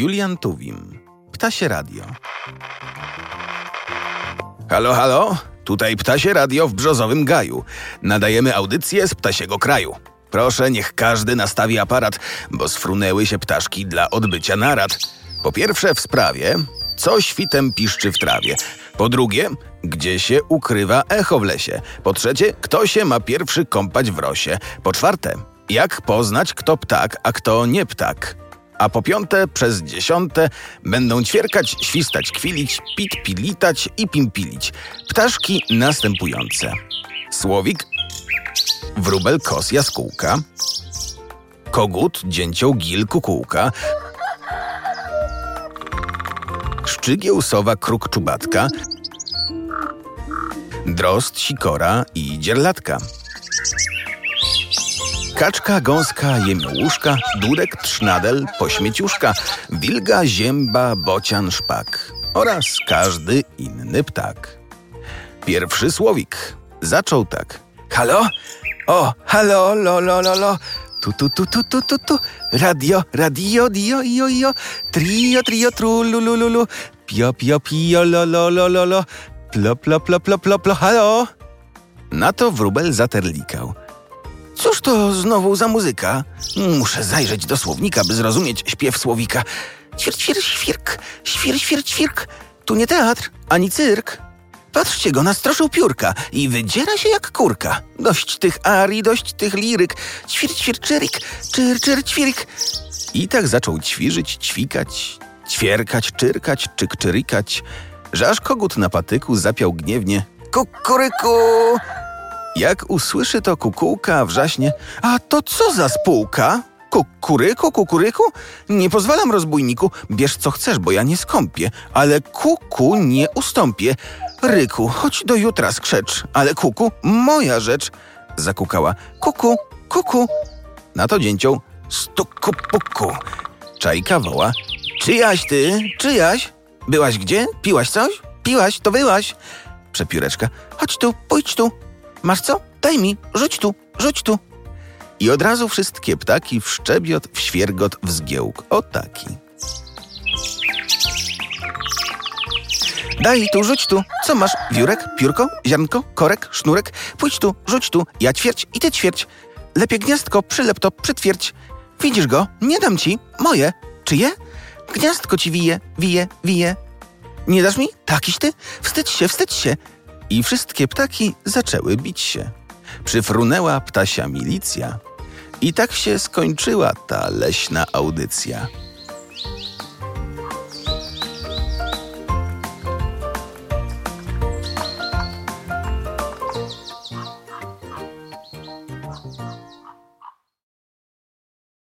Julian Tuwim. Ptasie Radio. Halo, halo? Tutaj Ptasie Radio w Brzozowym Gaju. Nadajemy audycję z Ptasiego Kraju. Proszę, niech każdy nastawi aparat, bo sfrunęły się ptaszki dla odbycia narad. Po pierwsze w sprawie, co świtem piszczy w trawie. Po drugie, gdzie się ukrywa echo w lesie. Po trzecie, kto się ma pierwszy kąpać w rosie. Po czwarte, jak poznać, kto ptak, a kto nie ptak. A po piąte, przez dziesiąte będą ćwierkać, świstać, kwilić, pit, pilitać i pimpilić. Ptaszki następujące. Słowik, wróbel, kos, jaskółka, kogut, dzięcioł, gil, kukułka, szczygieł, sowa, kruk, czubatka, drozd, sikora i dzierlatka. Kaczka, gąska, jemiołuszka, dudek, trznadel, pośmieciuszka, wilga, zięba, bocian, szpak oraz każdy inny ptak. Pierwszy słowik zaczął tak. Halo? O, halo, lo, lo, lo, lo. Tu, tu, tu, tu, tu, tu, tu. Radio, radio, dio, io, io. Trio, trio, tru, lu, lu, lu, lu. Pio, pio, pio, lo, lo, lo, lo, lo. Plo, plo, plo, plo, plo, plo, halo? Na to wróbel zaterlikał. Cóż to znowu za muzyka? Muszę zajrzeć do słownika, by zrozumieć śpiew słowika. Świr, świr, świrk, świr, świr, świrk. Tu nie teatr, ani cyrk. Patrzcie go, nastroszył piórka i wydziera się jak kurka. Dość tych arii, dość tych liryk. Ćwir, ćwir, czyrik, czyr, czyr, ćwirik. I tak zaczął ćwirzyć, ćwikać, ćwierkać, czyrkać, czyk, czyrikać, że aż kogut na patyku zapiał gniewnie kukuryku. Jak usłyszy to kukułka, wrzaśnie A to co za spółka? Kukuryku, kukuryku? Nie pozwalam rozbójniku, bierz co chcesz, bo ja nie skąpię, ale kuku nie ustąpię. Ryku, chodź do jutra skrzecz, ale kuku, moja rzecz. Zakukała kuku, kuku. Na to dzięcioł stuku puku. Czajka woła Czyjaś ty, czyjaś? Byłaś gdzie? Piłaś coś? Piłaś, to byłaś. Przepióreczka, chodź tu, pójdź tu. Masz co? Daj mi, rzuć tu, rzuć tu. I od razu wszystkie ptaki w szczebiot, w świergot, w zgiełk. O taki. Daj tu, rzuć tu. Co masz? Wiórek, piórko, ziarnko, korek, sznurek? Pójdź tu, rzuć tu. Ja ćwierć i ty ćwierć. Lepiej gniazdko, przylep to, przytwierdź. Widzisz go? Nie dam ci. Moje. Czyje? Gniazdko ci wije, wije, wije. Nie dasz mi? Takiś ty? Wstydź się, wstydź się. I wszystkie ptaki zaczęły bić się. Przyfrunęła ptasia milicja. I tak się skończyła ta leśna audycja.